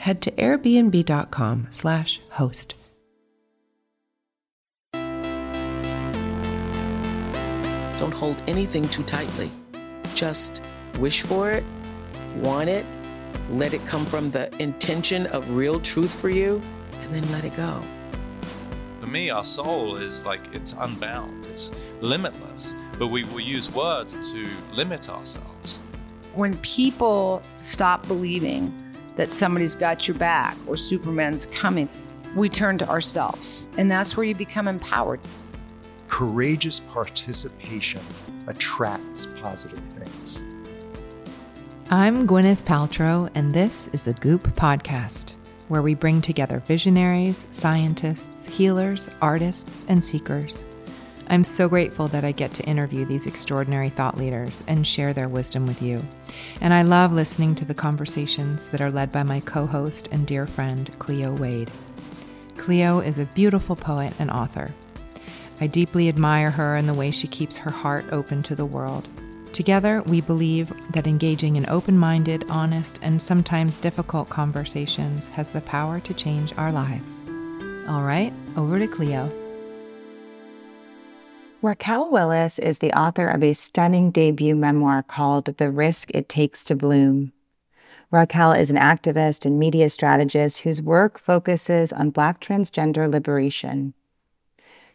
head to airbnb.com slash host. Don't hold anything too tightly. Just wish for it, want it, let it come from the intention of real truth for you, and then let it go. For me, our soul is like it's unbound, it's limitless, but we will use words to limit ourselves. When people stop believing that somebody's got your back or Superman's coming, we turn to ourselves. And that's where you become empowered. Courageous participation attracts positive things. I'm Gwyneth Paltrow, and this is the Goop Podcast, where we bring together visionaries, scientists, healers, artists, and seekers. I'm so grateful that I get to interview these extraordinary thought leaders and share their wisdom with you. And I love listening to the conversations that are led by my co host and dear friend, Cleo Wade. Cleo is a beautiful poet and author. I deeply admire her and the way she keeps her heart open to the world. Together, we believe that engaging in open minded, honest, and sometimes difficult conversations has the power to change our lives. All right, over to Cleo. Raquel Willis is the author of a stunning debut memoir called The Risk It Takes to Bloom. Raquel is an activist and media strategist whose work focuses on Black transgender liberation.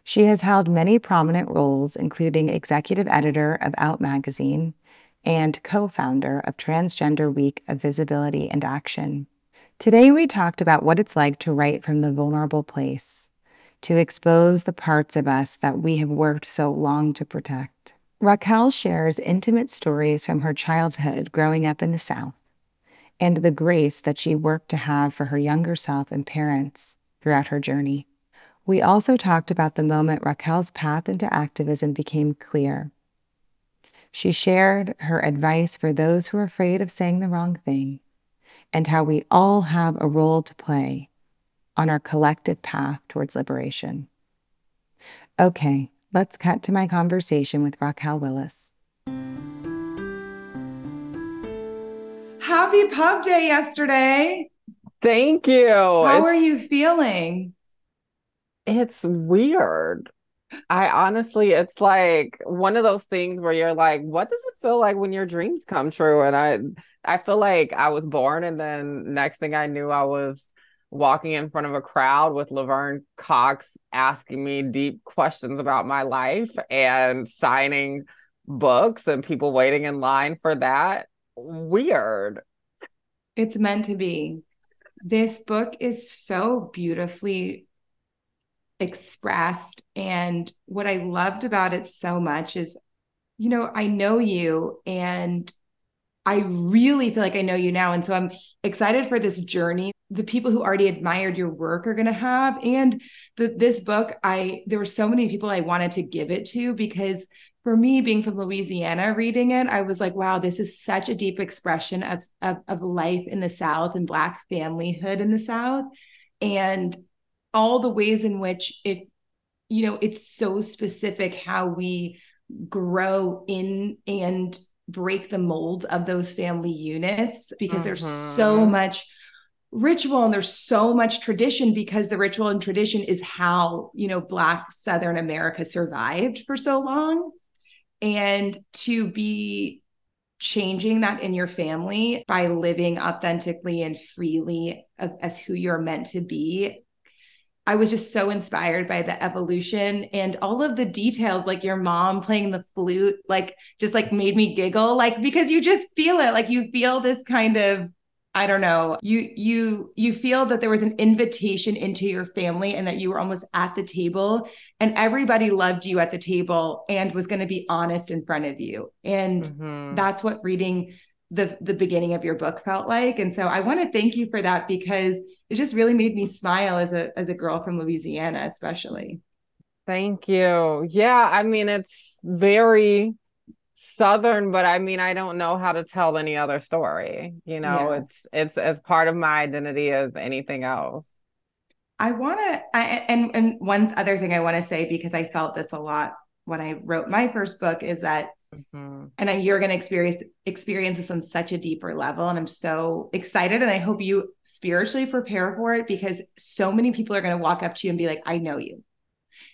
She has held many prominent roles, including executive editor of Out Magazine and co founder of Transgender Week of Visibility and Action. Today, we talked about what it's like to write from the vulnerable place, to expose the parts of us that we have worked so long to protect. Raquel shares intimate stories from her childhood growing up in the South and the grace that she worked to have for her younger self and parents throughout her journey. We also talked about the moment Raquel's path into activism became clear. She shared her advice for those who are afraid of saying the wrong thing and how we all have a role to play on our collective path towards liberation. Okay, let's cut to my conversation with Raquel Willis. Happy Pub Day yesterday. Thank you. How it's, are you feeling? It's weird. I honestly, it's like one of those things where you're like, what does it feel like when your dreams come true? And I, I feel like I was born, and then next thing I knew, I was walking in front of a crowd with Laverne Cox asking me deep questions about my life and signing books and people waiting in line for that. Weird. It's meant to be. This book is so beautifully expressed. And what I loved about it so much is, you know, I know you and I really feel like I know you now. And so I'm excited for this journey. The people who already admired your work are going to have. And the, this book, I, there were so many people I wanted to give it to because for me, being from Louisiana, reading it, I was like, wow, this is such a deep expression of, of, of life in the South and Black familyhood in the South. And all the ways in which it you know it's so specific how we grow in and break the mold of those family units because there's so mm-hmm. much ritual and there's so much tradition because the ritual and tradition is how you know black southern america survived for so long. And to be changing that in your family by living authentically and freely of, as who you're meant to be I was just so inspired by the evolution and all of the details, like your mom playing the flute, like just like made me giggle, like because you just feel it, like you feel this kind of, I don't know, you you you feel that there was an invitation into your family and that you were almost at the table and everybody loved you at the table and was going to be honest in front of you. And mm-hmm. that's what reading the the beginning of your book felt like. And so I want to thank you for that because it just really made me smile as a as a girl from Louisiana, especially. Thank you. Yeah, I mean it's very southern, but I mean I don't know how to tell any other story. You know, yeah. it's it's as part of my identity as anything else. I want to I and and one other thing I want to say because I felt this a lot when I wrote my first book is that Mm-hmm. And I, you're going to experience experience this on such a deeper level, and I'm so excited. And I hope you spiritually prepare for it because so many people are going to walk up to you and be like, "I know you,"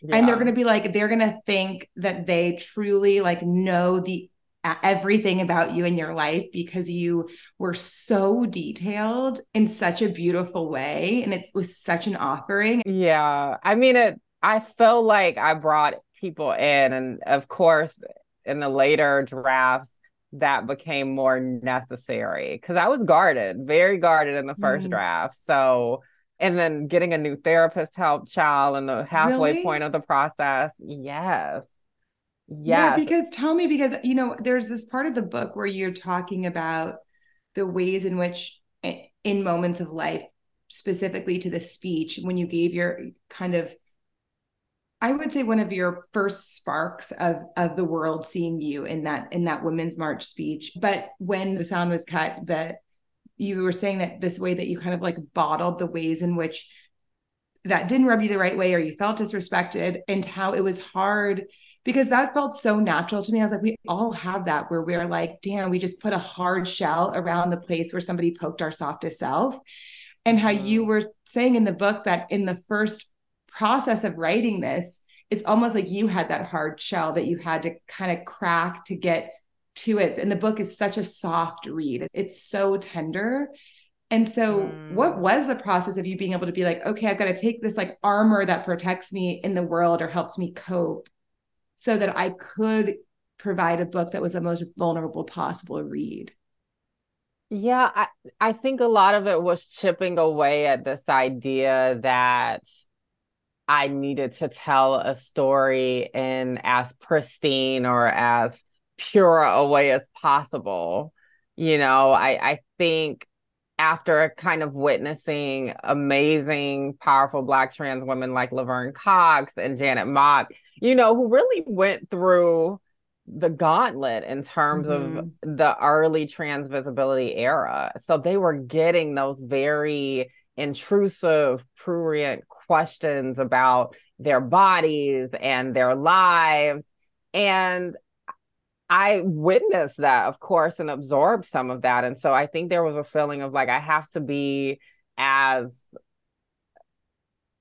yeah. and they're going to be like, they're going to think that they truly like know the everything about you in your life because you were so detailed in such a beautiful way, and it was such an offering. Yeah, I mean it. I felt like I brought people in, and of course in the later drafts that became more necessary because I was guarded, very guarded in the 1st mm. draft. So, and then getting a new therapist helped child in the halfway really? point of the process. Yes. Yes. Yeah, because tell me, because, you know, there's this part of the book where you're talking about the ways in which, eh, in moments of life, specifically to the speech, when you gave your kind of I would say one of your first sparks of of the world seeing you in that in that women's march speech. But when the sound was cut, that you were saying that this way that you kind of like bottled the ways in which that didn't rub you the right way or you felt disrespected and how it was hard because that felt so natural to me. I was like, we all have that where we're like, damn, we just put a hard shell around the place where somebody poked our softest self. And how you mm. were saying in the book that in the first process of writing this, it's almost like you had that hard shell that you had to kind of crack to get to it. And the book is such a soft read, it's so tender. And so, mm. what was the process of you being able to be like, okay, I've got to take this like armor that protects me in the world or helps me cope so that I could provide a book that was the most vulnerable possible read? Yeah, I, I think a lot of it was chipping away at this idea that I needed to tell a story in as pristine or as pure a way as possible. You know, I, I think after kind of witnessing amazing, powerful Black trans women like Laverne Cox and Janet Mock, you know, who really went through the gauntlet in terms mm-hmm. of the early trans visibility era. So they were getting those very intrusive, prurient questions about their bodies and their lives. And I witnessed that, of course, and absorbed some of that. And so I think there was a feeling of like, I have to be as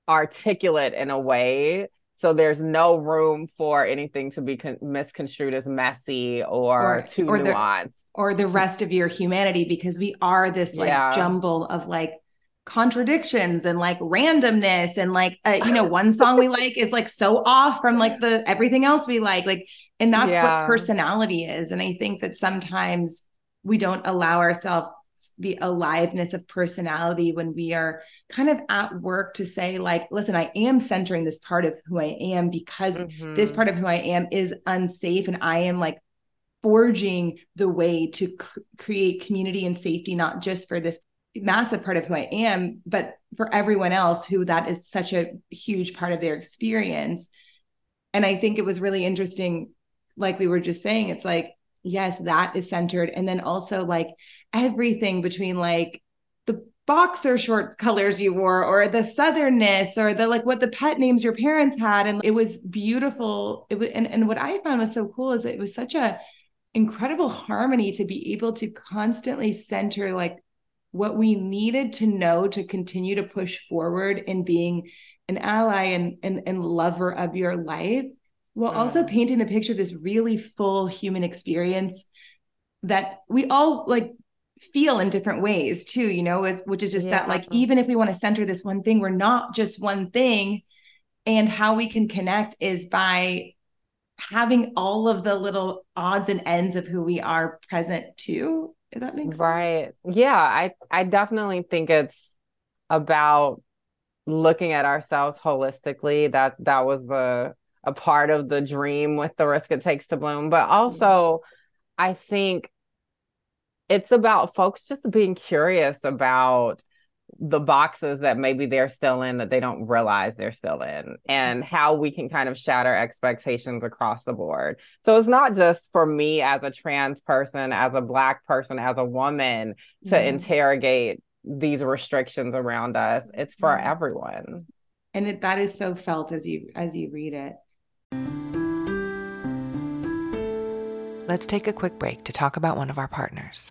articulate in a way so there's no room for anything to be con- misconstrued as messy or, or too or nuanced the, or the rest of your humanity because we are this like yeah. jumble of like contradictions and like randomness and like uh, you know one song we like is like so off from like the everything else we like like and that's yeah. what personality is and i think that sometimes we don't allow ourselves the aliveness of personality when we are kind of at work to say like listen i am centering this part of who i am because mm-hmm. this part of who i am is unsafe and i am like forging the way to c- create community and safety not just for this massive part of who I am, but for everyone else who that is such a huge part of their experience. And I think it was really interesting, like we were just saying, it's like, yes, that is centered. And then also like everything between like the boxer shorts colors you wore or the southernness or the like what the pet names your parents had. And it was beautiful. It was and, and what I found was so cool is it was such a incredible harmony to be able to constantly center like what we needed to know to continue to push forward in being an ally and, and, and lover of your life while also mm-hmm. painting the picture of this really full human experience that we all like feel in different ways too, you know, which is just yeah. that like even if we want to center this one thing, we're not just one thing. And how we can connect is by having all of the little odds and ends of who we are present too. If that makes right. Sense. Yeah, I I definitely think it's about looking at ourselves holistically. That that was the a part of the dream with the risk it takes to bloom. But also. I think it's about folks just being curious about the boxes that maybe they're still in that they don't realize they're still in and how we can kind of shatter expectations across the board. So it's not just for me as a trans person, as a black person, as a woman to mm-hmm. interrogate these restrictions around us. It's for mm-hmm. everyone. And it, that is so felt as you as you read it. Let's take a quick break to talk about one of our partners.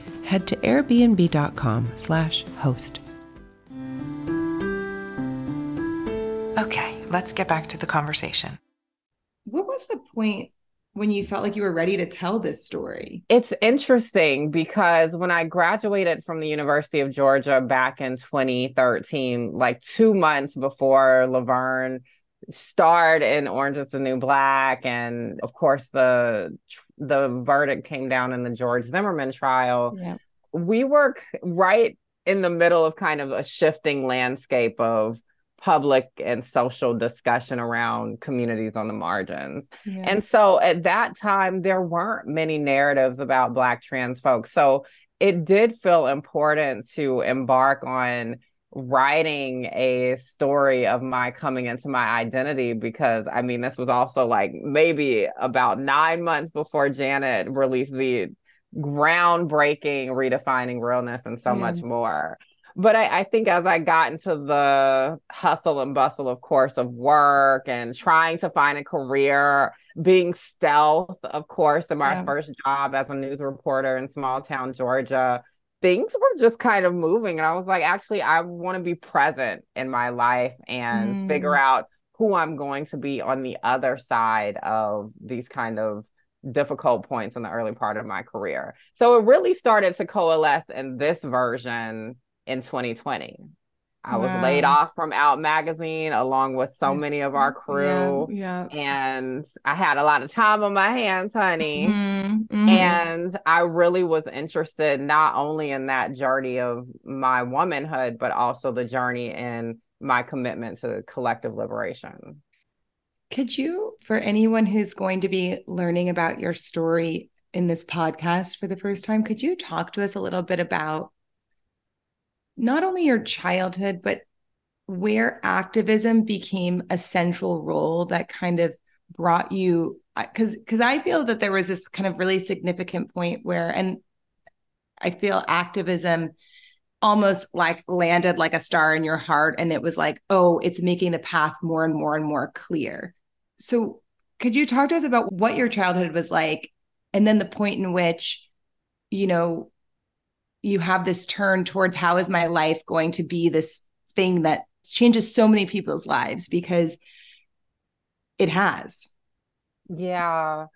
head to airbnb.com slash host. Okay, let's get back to the conversation. What was the point when you felt like you were ready to tell this story? It's interesting because when I graduated from the University of Georgia back in 2013, like two months before Laverne starred in Orange is the New Black, and of course the the verdict came down in the George Zimmerman trial. Yeah. We work right in the middle of kind of a shifting landscape of public and social discussion around communities on the margins. Yeah. And so at that time, there weren't many narratives about Black trans folks. So it did feel important to embark on writing a story of my coming into my identity because I mean, this was also like maybe about nine months before Janet released the groundbreaking redefining realness and so much more but I, I, think as I got into the hustle and bustle, of course, of work and trying to find a career, being stealth, of course, in my yeah. first job as a news reporter in small town Georgia, things were just kind of moving. And I was like, actually, I want to be present in my life and mm. figure out who I'm going to be on the other side of these kind of difficult points in the early part of my career. So it really started to coalesce in this version in 2020. I wow. was laid off from Out Magazine along with so many of our crew. Yeah, yeah. And I had a lot of time on my hands, honey. Mm-hmm, mm-hmm. And I really was interested not only in that journey of my womanhood, but also the journey in my commitment to collective liberation. Could you, for anyone who's going to be learning about your story in this podcast for the first time, could you talk to us a little bit about not only your childhood, but where activism became a central role that kind of brought you because because I feel that there was this kind of really significant point where and I feel activism almost like landed like a star in your heart and it was like oh it's making the path more and more and more clear. So could you talk to us about what your childhood was like and then the point in which you know you have this turn towards how is my life going to be this thing that changes so many people's lives because it has. Yeah.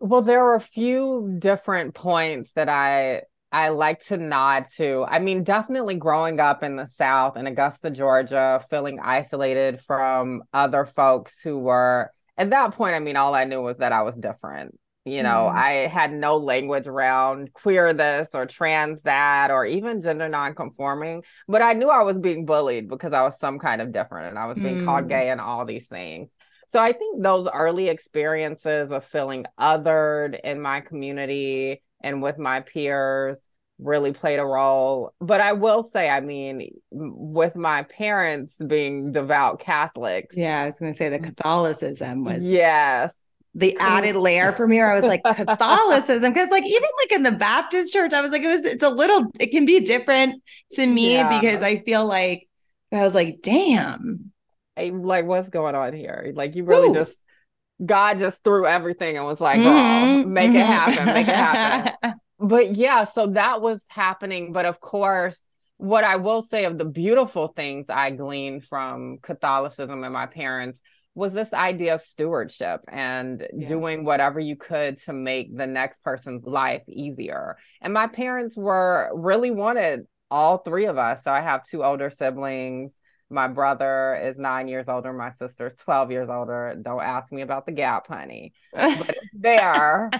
Well, there are a few different points that I I like to nod to. I mean, definitely growing up in the South in Augusta, Georgia, feeling isolated from other folks who were at that point, I mean, all I knew was that I was different You know, Mhm. I had no language around queer this or trans that or even gender nonconforming, but I knew I was being bullied because I was some kind of different and I was being called Mm. gay and all these things. So I think those early experiences of feeling othered in my community and with my peers really played a role. But I will say, I mean, with my parents being devout Catholics, Yeah, I was going to say the Catholicism was yes. The added layer for me. Where I was like Catholicism, because like even like in the Baptist church, I was like it was it's a little it can be different to me Yeah. because I feel like I was like, damn, Hey, like what's going on here? Like you really Woo. just God just threw everything and was like, Mhm, "Girl, make it mhm. happen, make it happen." But yeah, so that was happening. But of course, what I will say of the beautiful things I gleaned from Catholicism and my parents was this idea of stewardship and Yeah. doing whatever you could to make the next person's life easier. And my parents were really wanted all three of us. So I have two older siblings. My brother is nine years older. My sister's 12 years older. Don't ask me about the gap, honey. But it's there.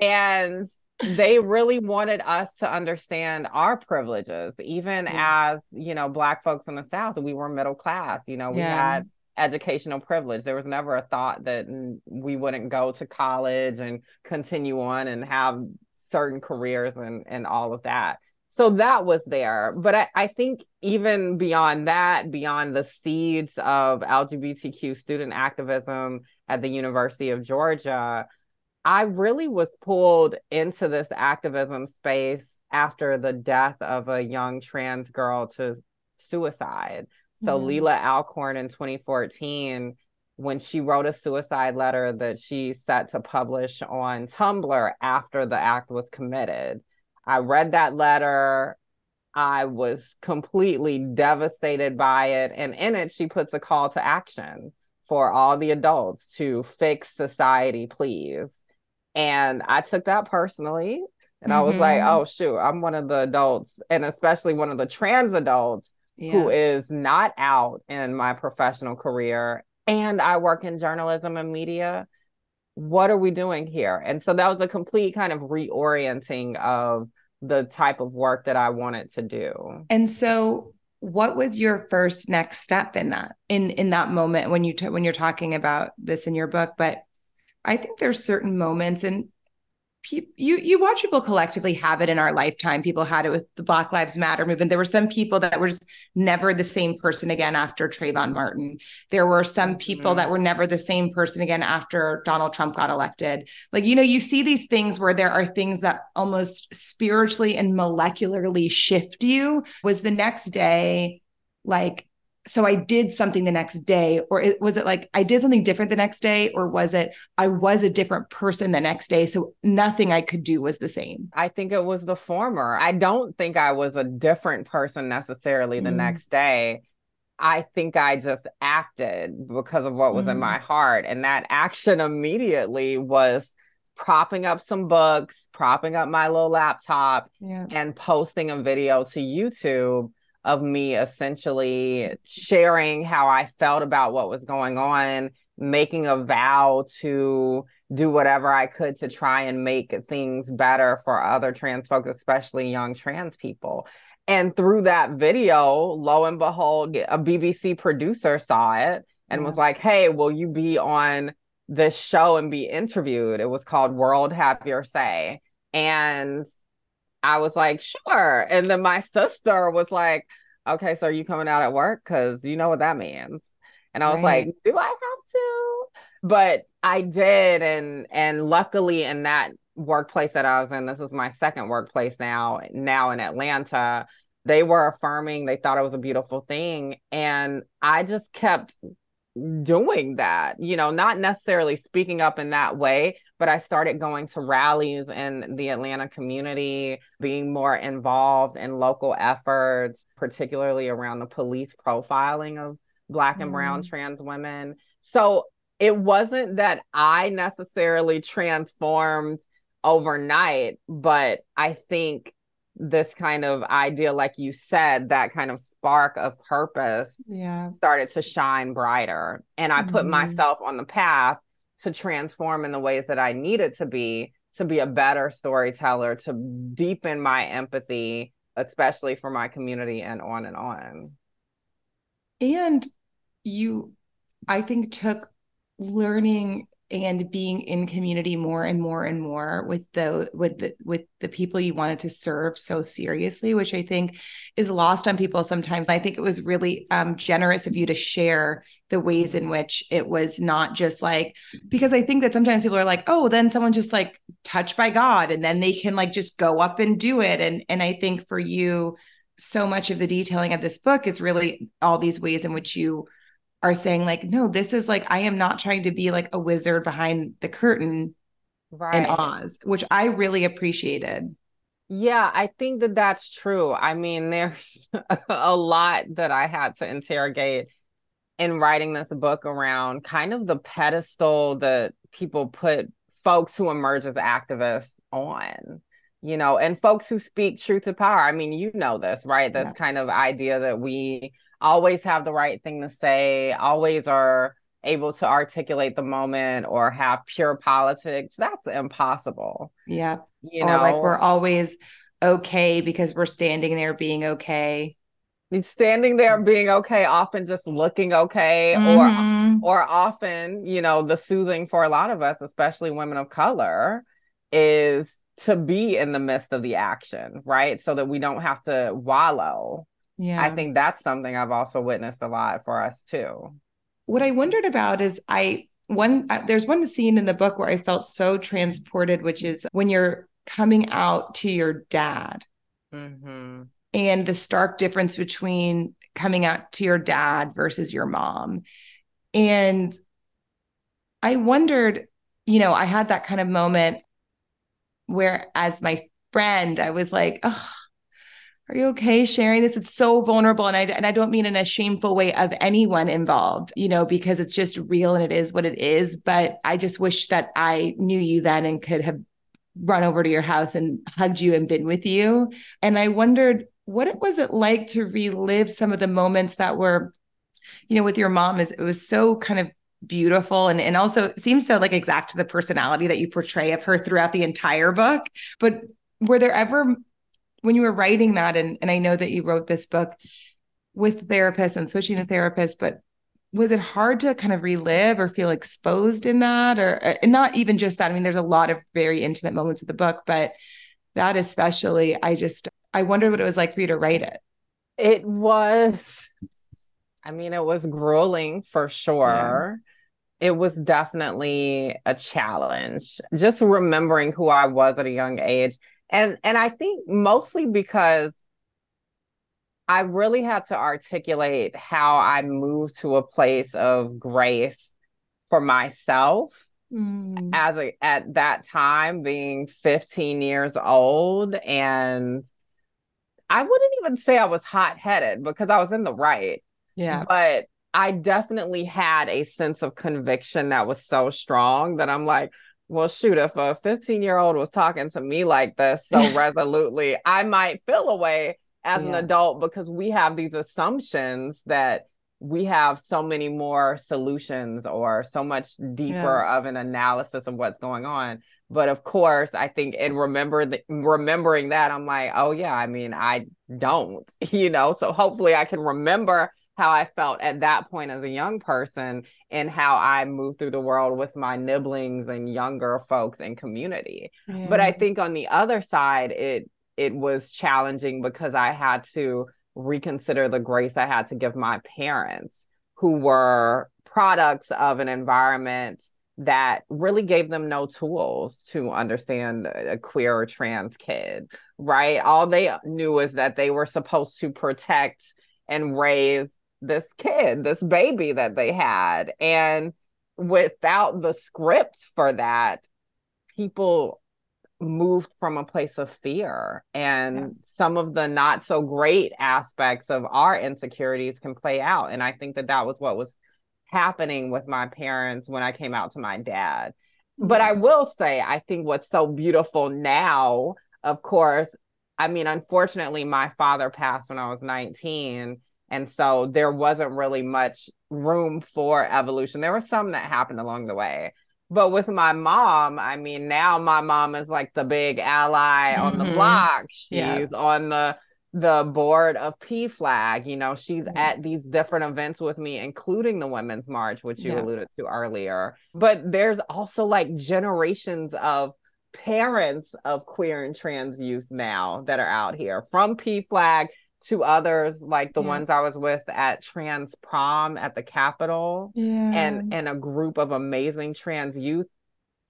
and they really wanted us to understand our privileges, even Yeah. as, you know, Black folks in the South, we were middle class. You know, we Yeah. had educational privilege. There was never a thought that mm, we wouldn't go to college and continue on and have certain careers and, and all of that. So that was there. But I, I think even beyond that beyond the seeds of lgbtq student activism at the university of georgia i really was pulled into this activism space after the death of a young trans girl to suicide so Mhm. Leelah Alcorn in 2014 when she wrote a suicide letter that she set to publish on tumblr after the act was committed I read that letter. I was completely devastated by it. And in it, she puts a call to action for all the adults to fix society, please. And I took that personally. And I was like, Mhm. oh, shoot, I'm one of the adults, and especially one of the trans adults who Yeah. is not out in my professional career. And I work in journalism and media what are we doing here? And so that was a complete kind of reorienting of the type of work that I wanted to do. And so, what was your first next step in that in in that moment when you t- when you're talking about this in your book? But I think there's certain moments, and you you watch people collectively have it in our lifetime. People had it with the Black Lives Matter movement. There were some people that were just never the same person again after Trayvon Martin. There were some people Mhm. that were never the same person again after Donald Trump got elected. Like, you know, you see these things where there are things that almost spiritually and molecularly shift you. Was the next day like, so I did something the next day, or it, was it like I did something different the next day, or was it I was a different person the next day? So nothing I could do was the same. I think it was the former. I don't think I was a different person necessarily the Mm. next day. I think I just acted because of what was in Mm. my heart. And that action immediately was propping up some books, propping up my little laptop, Yeah. and posting a video to YouTube of me essentially sharing how I felt about what was going on, making a vow to do whatever I could to try and make things better for other trans folks, especially young trans people. And through that video, lo and behold, a BBC producer saw it and was like, Hey, will you be on this show and be interviewed? It was called World Have Your Say. And I was like, sure. And then my sister was like, okay, so are you coming out at work? Because you know what that means. And I was Right. like, do I have to? But I did. And and luckily in that workplace that I was in, this is my second workplace now, now in Atlanta, they were affirming, they thought it was a beautiful thing. And I just kept doing that, you know, not necessarily speaking up in that way, but I started going to rallies in the Atlanta community, being more involved in local efforts, particularly around the police profiling of Black and Brown Mm. trans women. So it wasn't that I necessarily transformed overnight, but I think this kind of idea, like you said, that kind of spark of purpose Yeah. started to shine brighter. And I put Mhm. myself on the path to transform in the ways that I needed to be to be a better storyteller, to deepen my empathy, especially for my community and on and on. And you, I think, took learning and being in community more and more and more with the with the with the people you wanted to serve so seriously which i think is lost on people sometimes. I think it was really um, generous of you to share the ways in which it was not just like because i think that sometimes people are like oh then someone's just like touched by god and then they can like just go up and do it. And and i think for you so much of the detailing of this book is really all these ways in which you are saying like no this is like i am not trying to be like a wizard behind the curtain right. in oz which i really appreciated yeah i think that that's true i mean there's a lot that i had to interrogate in writing this book around kind of the pedestal that people put folks who emerge as activists on you know and folks who speak truth to power i mean you know this right that's yeah. kind of idea that we always have the right thing to say, always are able to articulate the moment or have pure politics. That's impossible. Yeah. You know, like we're always okay because we're standing there being okay. Standing there being okay, often just looking okay, mm-hmm. or or often, you know, the soothing for a lot of us, especially women of color, is to be in the midst of the action, right? So that we don't have to wallow yeah. I think that's something I've also witnessed a lot for us too. What I wondered about is I one uh, there's one scene in the book where I felt so transported, which is when you're coming out to your dad, mm-hmm. and the stark difference between coming out to your dad versus your mom, and I wondered, you know, I had that kind of moment where, as my friend, I was like, oh are you okay sharing this? It's so vulnerable. And I, and I don't mean in a shameful way of anyone involved, you know, because it's just real and it is what it is. But I just wish that I knew you then and could have run over to your house and hugged you and been with you. And I wondered what it was it like to relive some of the moments that were, you know, with your mom is it was so kind of beautiful and and also seems so like exact to the personality that you portray of her throughout the entire book. But were there ever when you were writing that, and, and I know that you wrote this book with therapists and switching the therapist, but was it hard to kind of relive or feel exposed in that? Or uh, and not even just that i mean there's a lot of very intimate moments of the book but that especially i just i wondered what it was like for you to write it. It was i mean it was grueling for sure. Yeah. it was definitely a challenge. Just remembering who i was at a young age and and i think mostly because i really had to articulate how i moved to a place of grace for myself mm. as a at that time being 15 years old and i wouldn't even say i was hot-headed because i was in the right yeah but i definitely had a sense of conviction that was so strong that i'm like well, shoot, if a 15 year old was talking to me like this so resolutely, I might feel a way as yeah. an adult because we have these assumptions that we have so many more solutions or so much deeper yeah. of an analysis of what's going on. But of course, I think in remember the, remembering that, I'm like, oh yeah, I mean, I don't, you know. So hopefully, I can remember how I felt at that point as a young person and how I moved through the world with my nibblings and younger folks and community. Yeah. But I think on the other side, it it was challenging because I had to reconsider the grace I had to give my parents who were products of an environment that really gave them no tools to understand a queer or trans kid, right? All they knew was that they were supposed to protect and raise this kid, this baby that they had. And without the script for that, people moved from a place of fear. And yeah. some of the not so great aspects of our insecurities can play out. And I think that that was what was happening with my parents when I came out to my dad. But I will say, I think what's so beautiful now, of course, I mean, unfortunately, my father passed when I was 19 and so there wasn't really much room for evolution. There was some that happened along the way. But with my mom, I mean, now my mom is like the big ally mm-hmm. on the mm-hmm. block. She's yeah. on the the board of PFLAG. You know, she's mm-hmm. at these different events with me, including the Women's March, which you yeah. alluded to earlier. But there's also like generations of parents of queer and trans youth now that are out here from PFLAG to others like the yeah. ones I was with at Trans Prom at the Capitol yeah. and and a group of amazing trans youth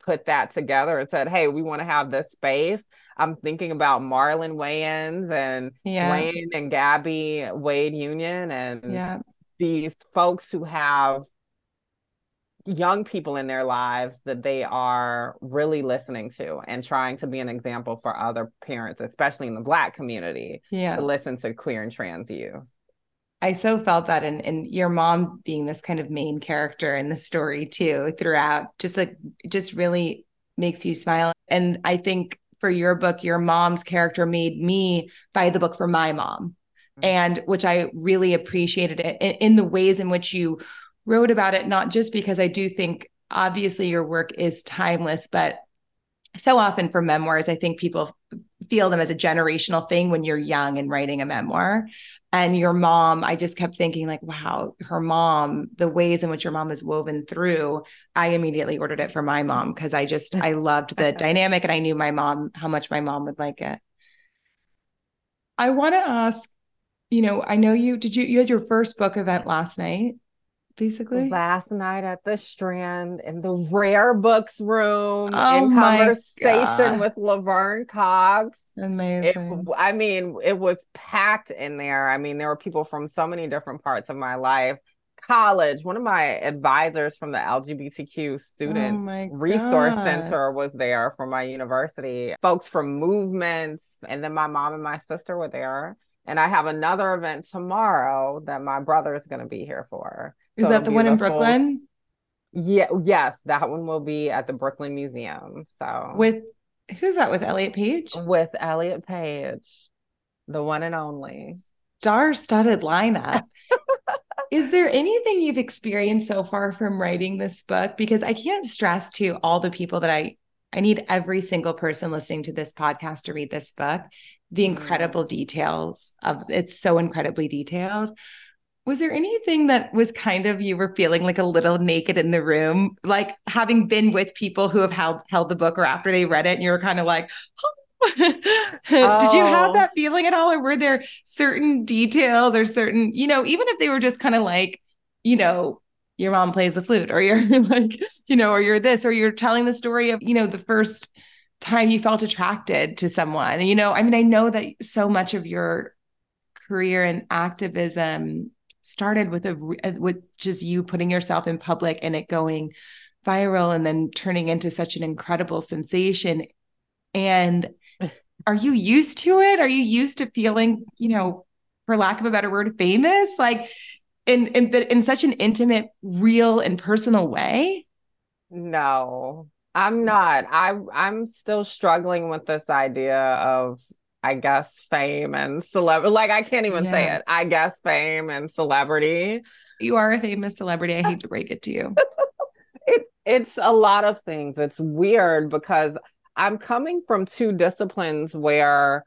put that together and said, Hey, we want to have this space. I'm thinking about Marlon Wayans and yeah. Wayne and Gabby Wade Union and yeah. these folks who have young people in their lives that they are really listening to and trying to be an example for other parents, especially in the Black community, yeah. to listen to queer and trans youth. I so felt that and and your mom being this kind of main character in the story too throughout just like just really makes you smile and I think for your book your mom's character made me buy the book for my mom mm-hmm. and which I really appreciated it in, in the ways in which you wrote about it, not just because I do think obviously your work is timeless, but so often for memoirs, I think people feel them as a generational thing when you're young and writing a memoir. And your mom, I just kept thinking, like, wow, her mom, the ways in which your mom is woven through. I immediately ordered it for my mom because I just, I loved the dynamic and I knew my mom, how much my mom would like it. I want to ask, you know, I know you did you, you had your first book event last night basically? Last night at the strand in the rare books room oh in conversation with laverne cox. Amazing. it, i mean it was packed in there. I mean there were people from so many different parts of my life. College one of my advisors from the lgbtq student oh resource center was there for my university. Folks from movements and then my mom and my sister were there. And I have another event tomorrow that my brother is going to be here for. Is so that the one in Brooklyn? Yeah, yes, that one will be at the Brooklyn Museum. So with who's that with Elliot Page? With Elliot Page, the one and only star-studded lineup. Is there anything you've experienced so far from writing this book? Because I can't stress to all the people that I I need every single person listening to this podcast to read this book. The mm-hmm. incredible details of it's so incredibly detailed was there anything that was kind of you were feeling like a little naked in the room like having been with people who have held held the book or after they read it and you were kind of like oh. did you have oh. that feeling at all or were there certain details or certain you know even if they were just kind of like you know your mom plays the flute or you're like you know or you're this or you're telling the story of you know the first time you felt attracted to someone you know i mean i know that so much of your career and activism started with a uh, with just you putting yourself in public and it going viral and then turning into such an incredible sensation. And are you used to it? Are you used to feeling you know for lack of a better word famous? Like in in but in such an intimate real and personal way? No i'm not. I i'm still struggling with this idea of I guess fame and celebrity. Like I can't even yeah. say it. I guess fame and celebrity. You are a famous celebrity. I hate to break it to you. it it's a lot of things. It's weird because I'm coming from two disciplines where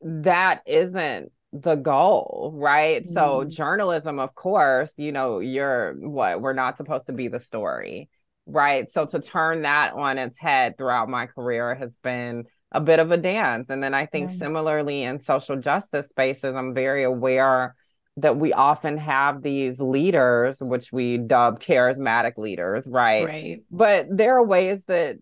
that isn't the goal, right? Mm. So journalism, of course, you know, you're what we're not supposed to be the story, right? So to turn that on its head throughout my career has been a bit of a dance. And then I think yeah. similarly in social justice spaces, I'm very aware that we often have these leaders, which we dub charismatic leaders, right? Right. But there are ways that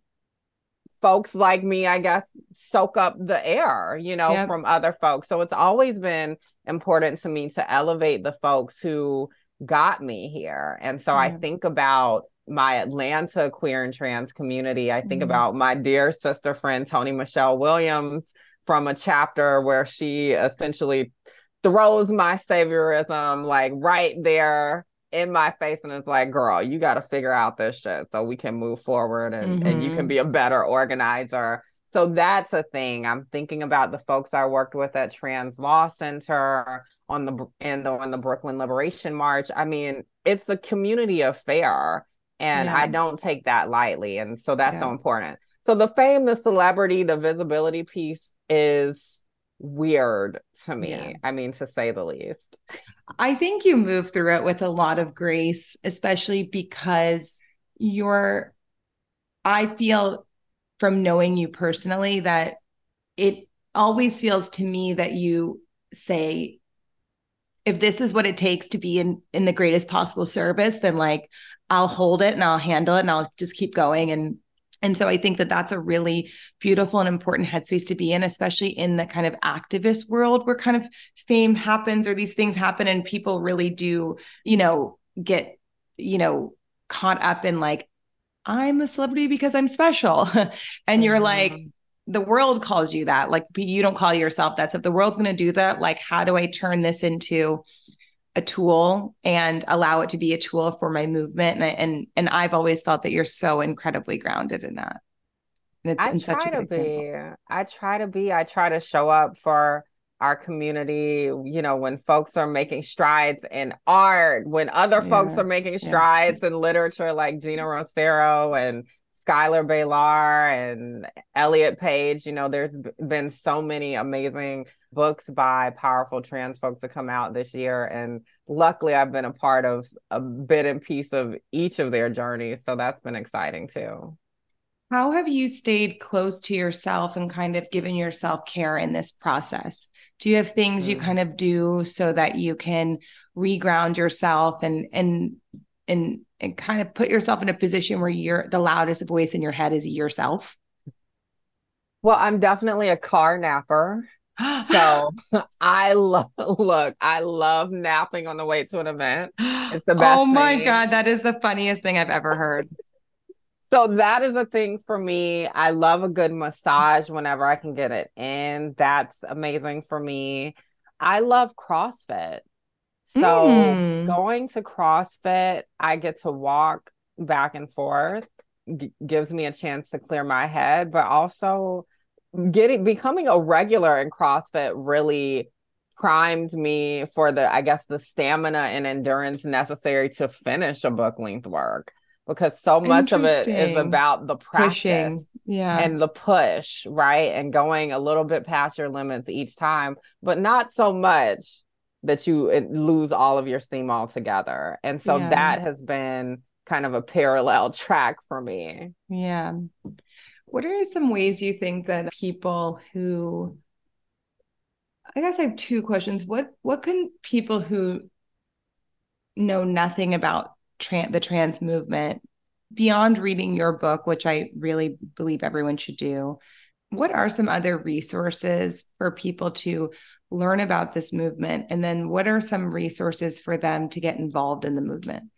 folks like me, I guess, soak up the air, you know, yep. from other folks. So it's always been important to me to elevate the folks who got me here. And so I think about my Atlanta queer and trans community. I think mm-hmm. about my dear sister friend, Toni Michelle Williams, from a chapter where she essentially throws my saviorism like right there in my face and it's like, girl, you got to figure out this shit so we can move forward and, mm-hmm. and you can mm-hmm. be a better organizer. So that's a thing. I'm thinking about the folks I worked with at Trans Law Center on the and on the Brooklyn Liberation March. I mean, it's a community affair And Yeah. I don't take that lightly. And so that's so important. So the fame, the celebrity, the visibility piece is weird to me. Yeah. I mean, to say the least. I think you move through it with a lot of grace, especially because you're, I feel from knowing you personally that it always feels to me that you say, if this is what it takes to be in, in the greatest possible service, then like I'll hold it and I'll handle it and I'll just keep going. And and so I think that that's a really beautiful and important headspace to be in, especially in the kind of activist world where kind of fame happens or these things happen and people really do, you know, get, you know, caught up in like, I'm a celebrity because I'm special. and you're like, Mhm. the world calls you that. Like you don't call yourself that. So if the world's going to do that, like, how do I turn this into a tool and allow it to be a tool for my movement? And I, and and I've always felt that you're so incredibly grounded in that. And it's I try a to good example. be. I try to be. I try to show up for our community, you know, when folks are making strides in art, when other folks are making yeah. strides in literature like Geena Rosero and Schuyler Bailar and Elliot Page, you know, there's been so many amazing books by powerful trans folks that come out this year. And luckily I've been a part of a bit and piece of each of their journeys. So that's been exciting too. How have you stayed close to yourself and kind of given yourself care in this process? Do you have things you Mm. kind of do so that you can reground yourself and and and and kind of put yourself in a position where you're the loudest voice in your head is yourself? Well, I'm definitely a car napper. So I love look, I love napping on the way to an event. It's the best Oh my thing. God, that is the funniest thing I've ever heard. So that is a thing for me. I love a good massage whenever I can get it and That's amazing for me. I love CrossFit. So Mm. going to CrossFit, I get to walk back and forth, g- gives me a chance to clear my head, but also getting becoming a regular in CrossFit really primed me for the, I guess, the stamina and endurance necessary to finish a book length work because so much of it is about the practice Pushing. Yeah. and the push, right? And going a little bit past your limits each time, but not so much that you uh, lose all of your steam altogether. And so Yeah. that has been kind of a parallel track for me. Yeah. What are some ways you think that people who I guess I have two questions. What what can people who know nothing about tran the trans movement beyond reading your book, which I really believe everyone should do, what are some other resources for people to learn about this movement? And then what are some resources for them to get involved in the movement?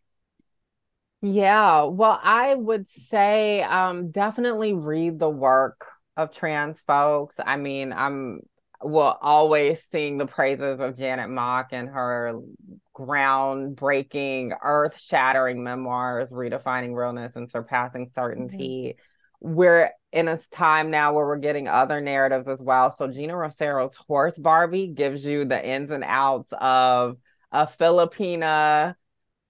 Yeah, well, I would say um definitely read the work of trans folks. I mean, I'm well always sing the praises of Janet Mock and her groundbreaking, earth-shattering memoirs, redefining realness and surpassing certainty. We're in a time now where we're getting other narratives as well. So Geena Rosero's Horse Barbie gives you the ins and outs of a Filipina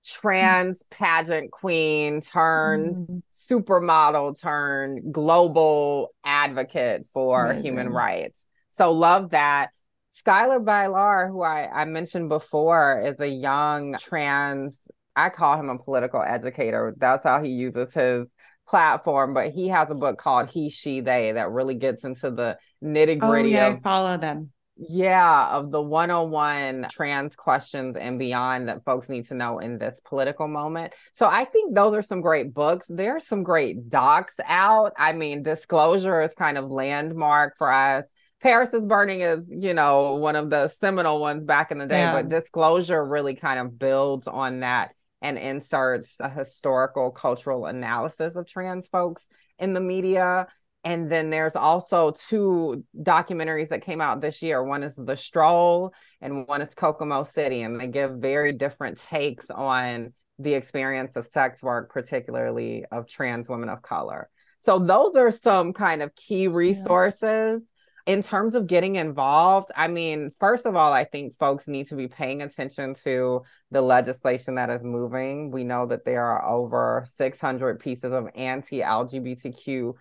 trans pageant queen turned Mm. supermodel turned global advocate for Amazing. human rights. So love that. Schuyler Bailar, who I, I mentioned before, is a young trans, I call him a political educator. That's how he uses his platform. But he has a book called He, She, They that really gets into the nitty gritty. Oh gritty yeah, of I follow them. yeah, of the 101 trans questions and beyond that folks need to know in this political moment. So I think those are some great books. There are some great docs out. I mean, Disclosure is kind of landmark for us. Paris is Burning is, you know, one of the seminal ones back in the day, Yeah. but Disclosure really kind of builds on that and inserts a historical cultural analysis of trans folks in the media. And then there's also two documentaries that came out this year. One is The Stroll and one is Kokomo City. And they give very different takes on the experience of sex work, particularly of trans women of color. So those are some kind of key resources. In terms of getting involved, I mean, first of all, I think folks need to be paying attention to the legislation that is moving. We know that there are over 600 pieces of anti LGBTQ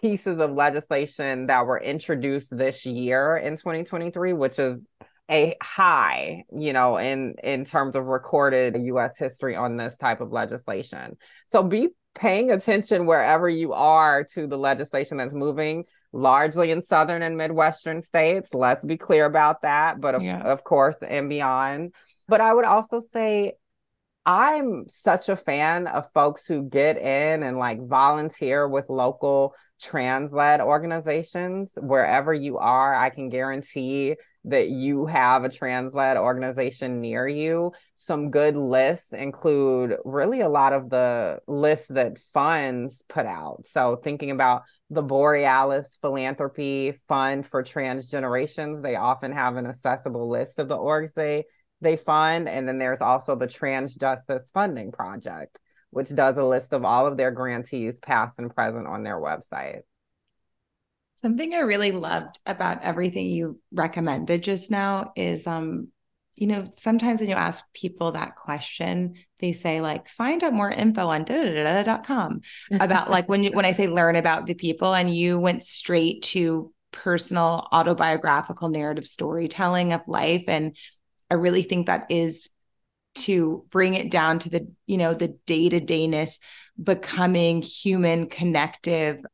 pieces of legislation that were introduced this year in 2023, which is a high, you know, in in terms of recorded US history on this type of legislation. So be paying attention wherever you are to the legislation that's moving largely in southern and midwestern states. Let's be clear about that but of, yeah. of course and beyond. But i would also say i'm such a fan of folks who get in and like volunteer with local trans led organizations. Wherever you are i can guarantee that you have a trans led organization near you. Some good lists include really a lot of the lists that funds put out. So, thinking about the Borealis Philanthropy Fund for Trans Generations, they often have an accessible list of the orgs they they fund. And then there's also the Trans Justice Funding Project, which does a list of all of their grantees, past and present, on their website. Something I really loved about everything you recommended just now is um you know, sometimes when you ask people that question, they say like find out more info on da da da da dot com about like when you when I say learn about the people and you went straight to personal autobiographical narrative storytelling of life. And I really think that is to bring it down to the you know the day-to-dayness becoming human connective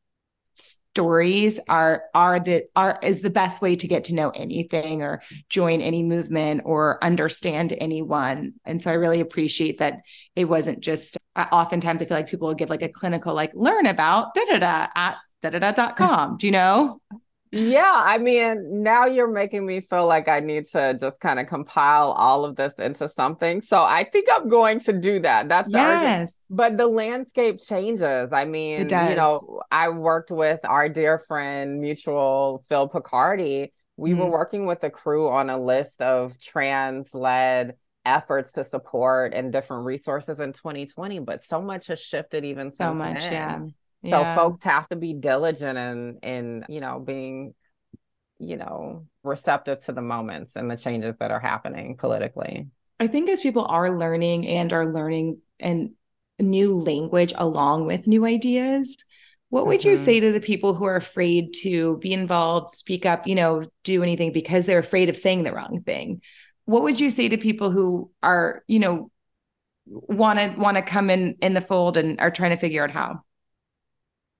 stories are are the are is the best way to get to know anything or join any movement or understand anyone. And so i really appreciate that it wasn't just uh, oftentimes i feel like people will give like a clinical like learn about da da da at da da da dot com do you know yeah, I mean, now you're making me feel like I need to just kind of compile all of this into something. So I think I'm going to do that. That's the yes. Argument. But the landscape changes. I mean, you know, I worked with our dear friend, mutual Phil Picardi. We mm. were mm-hmm. working with the crew on a list of trans led efforts to support and different resources in 2020, but so much has shifted even so much. Then. Yeah. So yeah. folks have to be diligent and in, in, you know, being, you know, receptive to the moments and the changes that are happening politically. I think as people are learning and are learning and new language along with new ideas, what would mm-hmm. you say to the people who are afraid to be involved, speak up, you know, do anything because they're afraid of saying the wrong thing? What would you say to people who are, you know, want to want to come in in the fold and are trying to figure out how?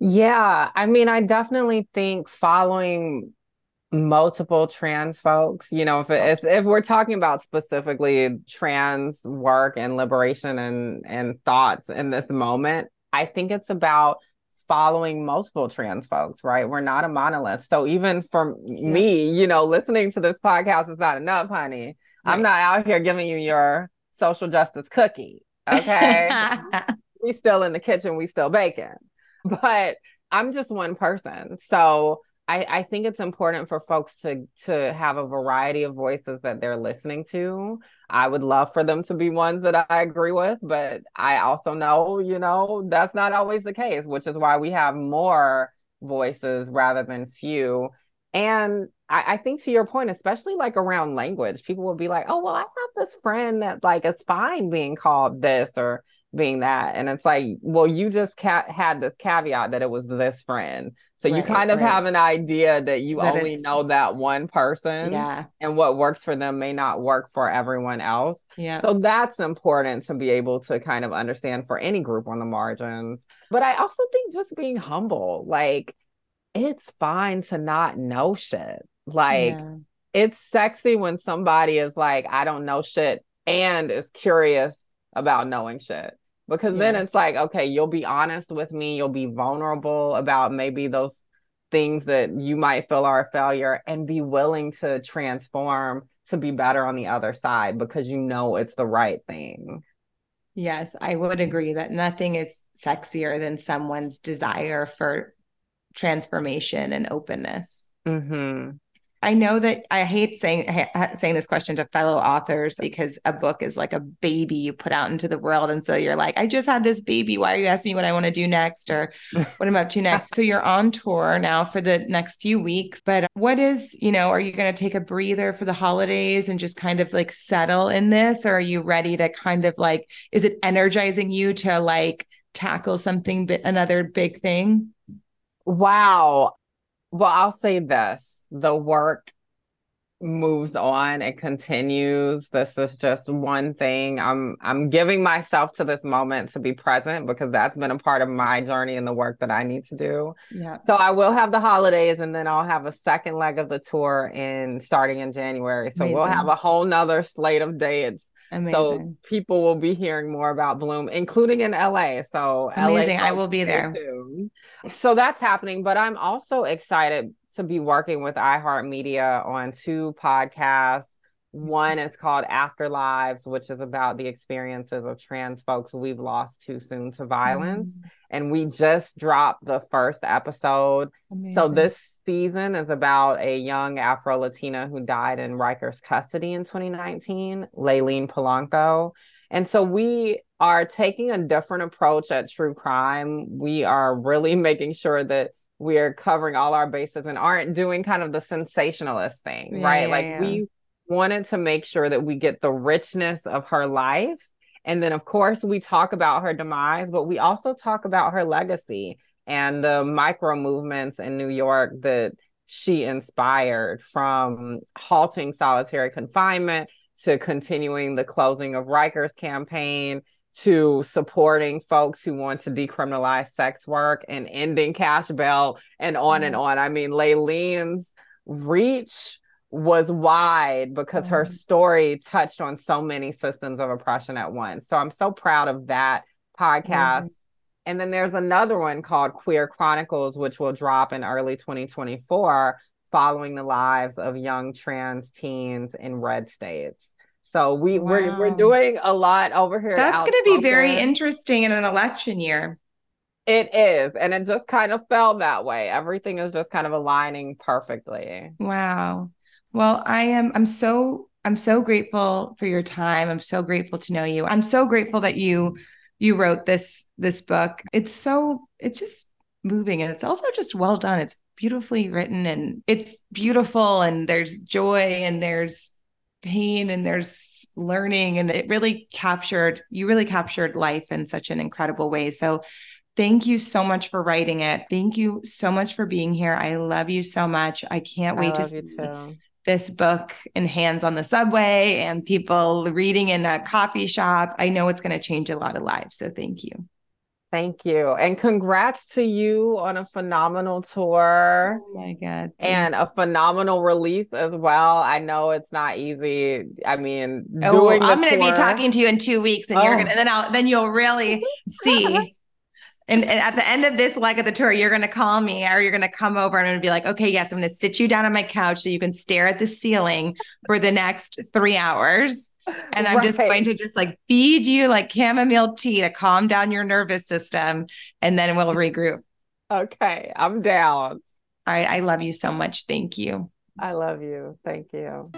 Yeah, I mean, I definitely think following multiple trans folks, you know, if if, if we're talking about specifically trans work and liberation and and thoughts in this moment, I think it's about following multiple trans folks, right? We're not a monolith. So even for me, you know, listening to this podcast is not enough, honey. Right. I'm not out here giving you your social justice cookie. Okay. we still in the kitchen, we still baking. but I'm just one person. So I, I think it's important for folks to to have a variety of voices that they're listening to. I would love for them to be ones that I agree with, but I also know, you know, that's not always the case, which is why we have more voices rather than few. And I, I think to your point, especially like around language, people will be like, oh, well, I have this friend that like it's fine being called this or being that. And it's like, well, you just ca- had this caveat that it was this friend. So right, you kind of right. have an idea that you that only know that one person. Yeah. And what works for them may not work for everyone else. Yeah. So that's important to be able to kind of understand for any group on the margins. But I also think just being humble, like, it's fine to not know shit. Like, yeah. it's sexy when somebody is like, I don't know shit and is curious about knowing shit because yeah. then it's like okay you'll be honest with me you'll be vulnerable about maybe those things that you might feel are a failure and be willing to transform to be better on the other side because you know it's the right thing yes i would agree that nothing is sexier than someone's desire for transformation and openness mm-hmm. I know that I hate saying saying this question to fellow authors because a book is like a baby you put out into the world, and so you're like, I just had this baby. Why are you asking me what I want to do next or what I'm up to next? so you're on tour now for the next few weeks, but what is you know, are you going to take a breather for the holidays and just kind of like settle in this, or are you ready to kind of like, is it energizing you to like tackle something, another big thing? Wow. Well, I'll say this the work moves on it continues this is just one thing i'm i'm giving myself to this moment to be present because that's been a part of my journey and the work that i need to do yeah so i will have the holidays and then i'll have a second leg of the tour in starting in january so Amazing. we'll have a whole nother slate of dates Amazing. So people will be hearing more about Bloom, including in LA. So Amazing. LA I will be there. Too. So that's happening. But I'm also excited to be working with iHeartMedia on two podcasts. One is called Afterlives, which is about the experiences of trans folks we've lost too soon to violence. Mm. And we just dropped the first episode. Amazing. So this season is about a young Afro Latina who died in Rikers custody in 2019, Layleen Polanco. And so we are taking a different approach at true crime. We are really making sure that we are covering all our bases and aren't doing kind of the sensationalist thing, yeah, right? Yeah, like yeah. we wanted to make sure that we get the richness of her life. And then, of course, we talk about her demise, but we also talk about her legacy and the micro movements in New York that she inspired from halting solitary confinement to continuing the closing of Rikers campaign to supporting folks who want to decriminalize sex work and ending cash bail and on mm-hmm. and on. I mean, Layleen's reach was wide because mm-hmm. her story touched on so many systems of oppression at once. So I'm so proud of that podcast. Mm-hmm. And then there's another one called Queer Chronicles, which will drop in early 2024, following the lives of young trans teens in red states. So we wow. we're we're doing a lot over here. That's going to be very interesting in an election year. It is, and it just kind of fell that way. Everything is just kind of aligning perfectly. Wow. Well, I am I'm so I'm so grateful for your time. I'm so grateful to know you. I'm so grateful that you you wrote this this book. It's so it's just moving and it's also just well done. It's beautifully written and it's beautiful and there's joy and there's pain and there's learning and it really captured you really captured life in such an incredible way. So thank you so much for writing it. Thank you so much for being here. I love you so much. I can't wait I to see this book in hands on the subway and people reading in a coffee shop. I know it's going to change a lot of lives so thank you Thank you. And congrats to you on a phenomenal tour. Oh my God. And a phenomenal release as well. I know it's not easy. I mean, oh, I'm going to be talking to you in two weeks and oh. you're going to, and then I'll, then you'll really see and, and, at the end of this leg of the tour, you're going to call me or you're going to come over and I'm going to be like, okay, yes, I'm going to sit you down on my couch so you can stare at the ceiling for the next three hours. And I'm right. just going to just like feed you like chamomile tea to calm down your nervous system. And then we'll regroup. Okay. I'm down. All right. I love you so much. Thank you. I love you. Thank you.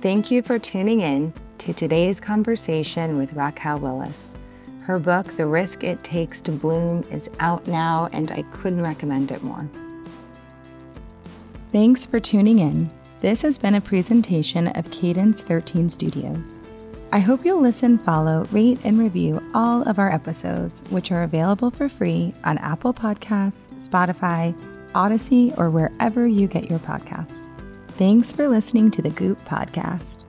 Thank you for tuning in to today's conversation with Raquel Willis. Her book, The Risk It Takes to Bloom, is out now, and I couldn't recommend it more. Thanks for tuning in. This has been a presentation of Cadence 13 Studios. I hope you'll listen, follow, rate, and review all of our episodes, which are available for free on Apple Podcasts, Spotify, Audacy, or wherever you get your podcasts. Thanks for listening to the Goop Podcast.